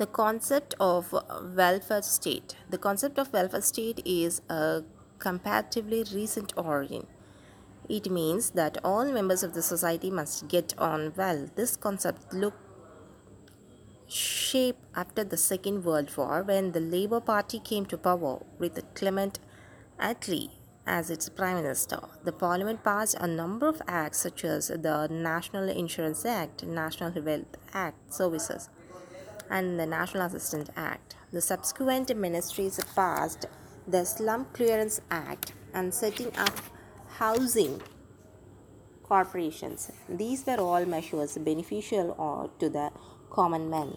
The concept of welfare state. The concept of welfare state is a comparatively recent origin. It means that all members of the society must get on well. This concept look shape after the Second World War when the Labour Party came to power with Clement Attlee as its prime minister. The parliament passed a number of acts such as the National Insurance Act, National Health Act Services, and the National Assistance Act. The subsequent ministries passed the Slum Clearance Act and setting up housing corporations. These were all measures beneficial or to the common man.